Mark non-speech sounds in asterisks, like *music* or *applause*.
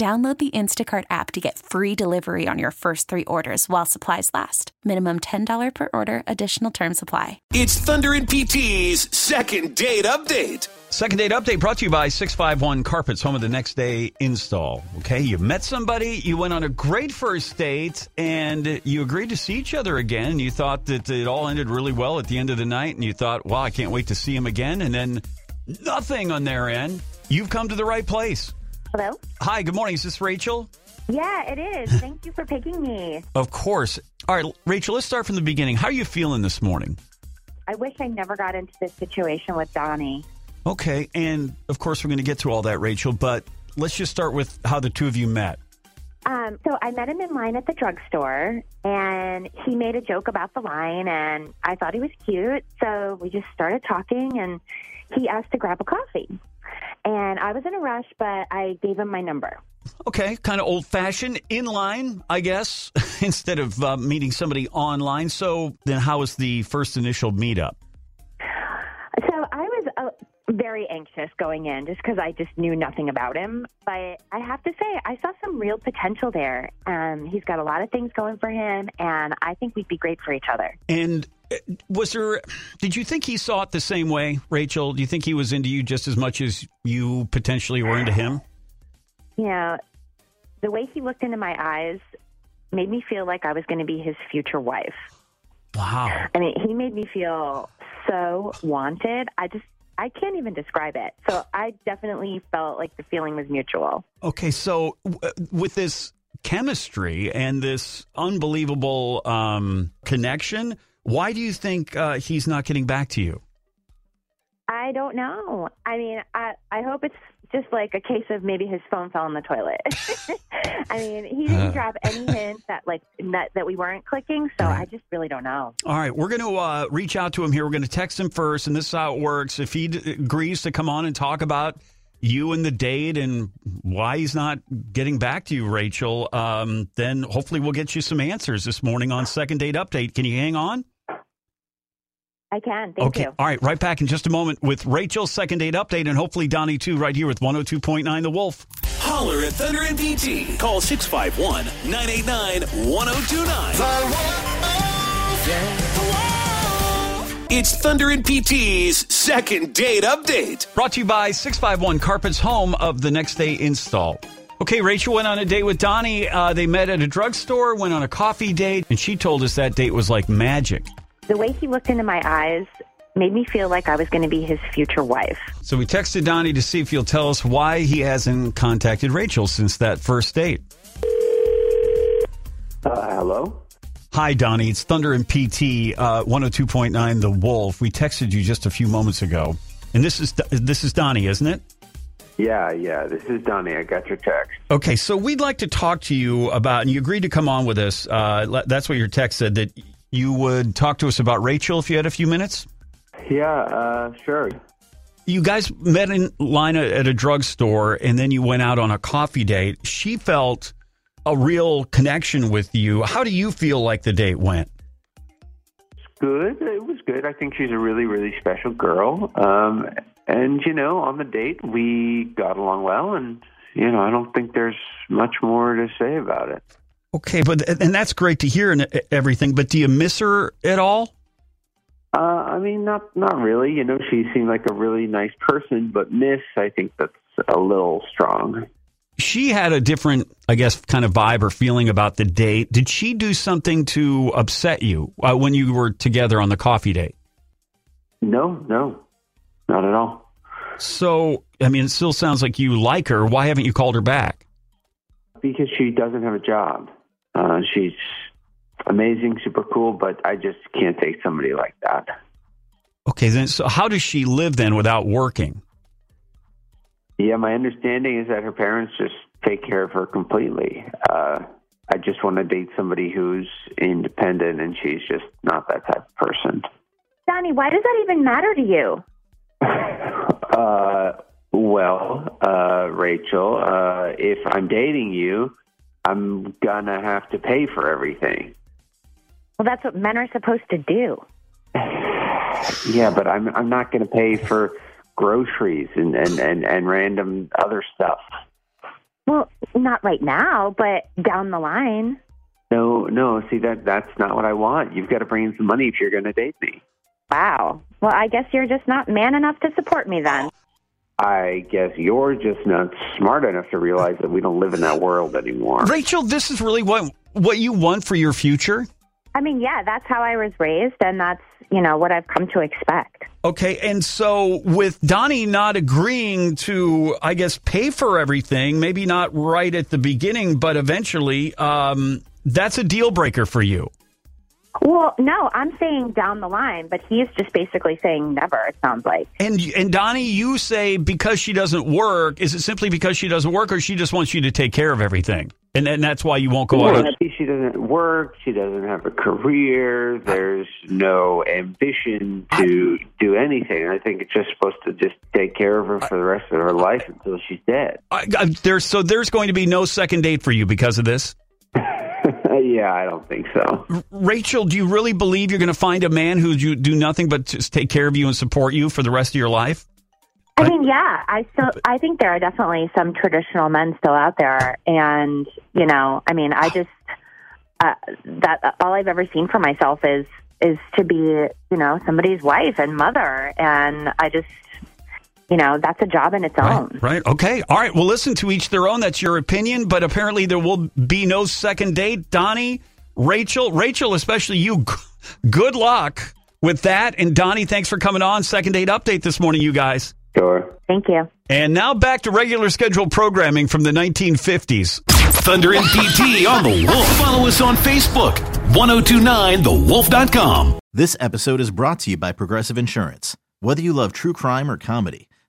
Download the Instacart app to get free delivery on your first three orders while supplies last. Minimum $10 per order, additional term supply. It's Thunder and PT's second date update. Second date update brought to you by 651 Carpets, home of the next day install. Okay, you met somebody, you went on a great first date, and you agreed to see each other again. You thought that it all ended really well at the end of the night, and you thought, wow, I can't wait to see him again. And then nothing on their end. You've come to the right place. Hello? Hi, good morning. Is this Rachel? Yeah, it is. Thank you for picking me. Of course. All right, Rachel, let's start from the beginning. How are you feeling this morning? I wish I never got into this situation with Donnie. Okay, and of course, we're going to get to all that, Rachel, but let's just start with how the two of you met. Um, so I met him in line at the drugstore, and he made a joke about the line, and I thought he was cute. So we just started talking, and he asked to grab a coffee. And I was in a rush, but I gave him my number. Okay, kind of old fashioned, in line, I guess, *laughs* instead of uh, meeting somebody online. So then, how was the first initial meetup? So I was very anxious going in just because I just knew nothing about him. But I have to say, I saw some real potential there. Um, he's got a lot of things going for him, and I think we'd be great for each other. And uh, was there, did you think he saw it the same way, Rachel? Do you think he was into you just as much as you potentially were into him? You know, the way he looked into my eyes made me feel like I was going to be his future wife. Wow. I mean, he made me feel so wanted. I just, I can't even describe it. So I definitely felt like the feeling was mutual. Okay, so w- with this chemistry and this unbelievable um, connection, why do you think uh, he's not getting back to you? I don't know. I mean, I, I hope it's just like a case of maybe his phone fell in the toilet. *laughs* I mean, he didn't drop any hint that like that, that we weren't clicking, so I just really don't know. All right, we're going to uh, reach out to him here. We're going to text him first, and this is how it works. If he d- agrees to come on and talk about you and the date and why he's not getting back to you, Rachel, um, then hopefully we'll get you some answers this morning on Second Date Update. Can you hang on? I can. Thank okay. you. All right. Right back in just a moment with Rachel's second date update and hopefully Donnie too, right here with 102.9 The Wolf. Holler at Thunder and PT. Call 651 989 1029. It's Thunder and PT's second date update. Brought to you by 651 Carpets, home of the next day install. Okay, Rachel went on a date with Donnie. Uh, they met at a drugstore, went on a coffee date, and she told us that date was like magic. The way he looked into my eyes made me feel like I was going to be his future wife. So we texted Donnie to see if he'll tell us why he hasn't contacted Rachel since that first date. Uh, hello? Hi, Donnie. It's Thunder and PT, uh, 102.9 The Wolf. We texted you just a few moments ago. And this is this is Donnie, isn't it? Yeah, yeah, this is Donnie. I got your text. Okay, so we'd like to talk to you about, and you agreed to come on with us. Uh, that's what your text said, that you would talk to us about Rachel if you had a few minutes. Yeah, uh, sure. You guys met in line at a drugstore, and then you went out on a coffee date. She felt a real connection with you. How do you feel like the date went? Good. It was good. I think she's a really, really special girl. Um, and, you know, on the date, we got along well. And, you know, I don't think there's much more to say about it. Okay, but and that's great to hear and everything. But do you miss her at all? Uh, I mean, not not really. You know, she seemed like a really nice person, but Miss, I think that's a little strong. She had a different, I guess, kind of vibe or feeling about the date. Did she do something to upset you uh, when you were together on the coffee date? No, no, not at all. So, I mean, it still sounds like you like her. Why haven't you called her back? Because she doesn't have a job. Uh, she's amazing, super cool, but I just can't take somebody like that. Okay, then, so how does she live then without working? Yeah, my understanding is that her parents just take care of her completely. Uh, I just want to date somebody who's independent, and she's just not that type of person. Donnie, why does that even matter to you? *laughs* Uh, well, uh, Rachel, uh, if I'm dating you, I'm gonna have to pay for everything. Well, that's what men are supposed to do. *sighs* Yeah, but I'm I'm not gonna pay for groceries and and and, and random other stuff. Well, not right now, but down the line. No, no. See that that's not what I want. You've got to bring in some money if you're going to date me. Wow. Well, I guess you're just not man enough to support me then. I guess you're just not smart enough to realize that we don't live in that world anymore. Rachel, this is really what what you want for your future? I mean, yeah, that's how I was raised, and that's, you know, what I've come to expect. Okay, and so with Donnie not agreeing to, I guess, pay for everything, maybe not right at the beginning, but eventually, um, that's a deal breaker for you. Well, no, I'm saying down the line, but he's just basically saying never, it sounds like. And and Donnie, you say because she doesn't work, is it simply because she doesn't work, or she just wants you to take care of everything, and and that's why you won't go Well, out? she doesn't work. She doesn't have a career. There's no ambition to do anything. I think it's just supposed to just take care of her for the rest of her life until she's dead. I, I, there's so there's going to be no second date for you because of this. Yeah, I don't think so. Rachel, do you really believe you're going to find a man who you do nothing but just take care of you and support you for the rest of your life? I mean, yeah, I still, I think there are definitely some traditional men still out there, and you know, I mean, I just uh, that all I've ever seen for myself is is to be, you know, somebody's wife and mother, and I just, you know, that's a job in its own. Right, right. Okay. All right. Well, listen to each their own. That's your opinion, but apparently there will be no second date. Donnie, Rachel, Rachel, especially you. Good luck with that. And Donnie, thanks for coming on. Second date update this morning, you guys. Sure. Thank you. And now back to regular scheduled programming from the 1950s. Thunder and PT on the Wolf. Follow us on Facebook. 1029thewolf.com. This episode is brought to you by Progressive Insurance. Whether you love true crime or comedy,